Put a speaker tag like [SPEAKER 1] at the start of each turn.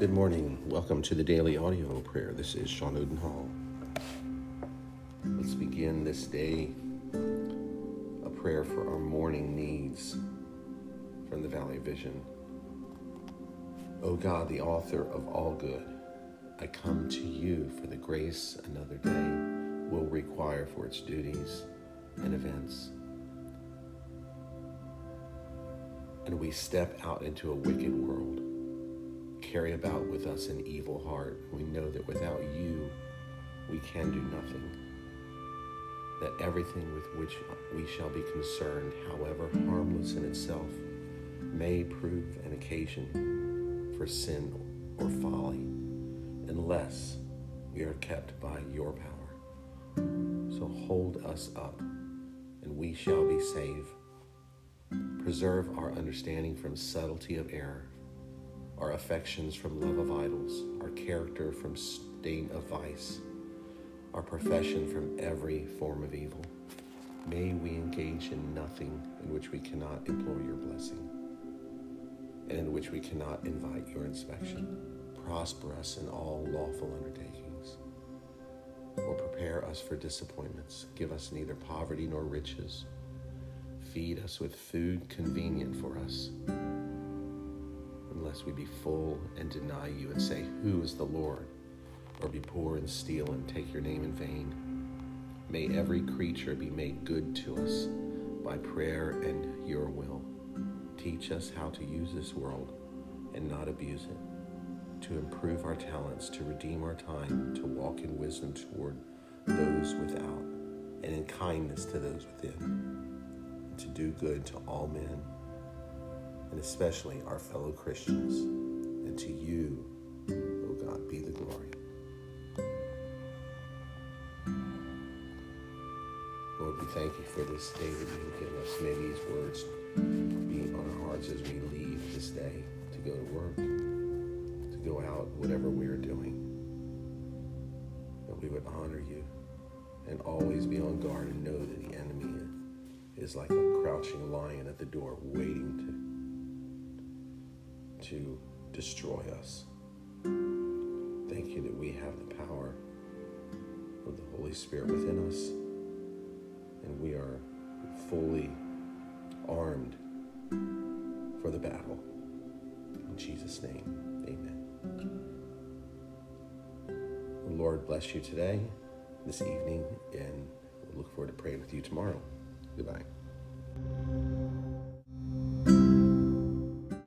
[SPEAKER 1] Good morning. Welcome to the daily audio prayer. This is Sean Odenhall. Let's begin this day a prayer for our morning needs from the Valley Vision. O God, the author of all good, I come to you for the grace another day will require for its duties and events. And we step out into a wicked world carry about with us an evil heart. We know that without you, we can do nothing. That everything with which we shall be concerned, however harmless in itself, may prove an occasion for sin or folly, unless we are kept by your power. So hold us up, and we shall be saved. Preserve our understanding from subtlety of error our affections from love of idols, our character from stain of vice, our profession from every form of evil. May we engage in nothing in which we cannot implore your blessing, and in which we cannot invite your inspection. Prosper us in all lawful undertakings, or prepare us for disappointments. Give us neither poverty nor riches. Feed us with food convenient for unless we be full and deny you and say, Who is the Lord? Or be poor and steal and take your name in vain. May every creature be made good to us by prayer and your will. Teach us how to use this world and not abuse it, to improve our talents, to redeem our time, to walk in wisdom toward those without, and in kindness to those within, to do good to all men and especially our fellow Christians. And to you, O oh God, be the glory. Lord, we thank you for this day that you have given us. May these words be on our hearts as we leave this day to go to work, to go out, whatever we are doing. That we would honor you and always be on guard and know that the enemy is like a crouching lion at the door waiting to to destroy us. Thank you that we have the power of the Holy Spirit within us and we are fully armed for the battle. In Jesus' name, amen. The Lord bless you today, this evening, and we'll look forward to praying with you tomorrow. Goodbye.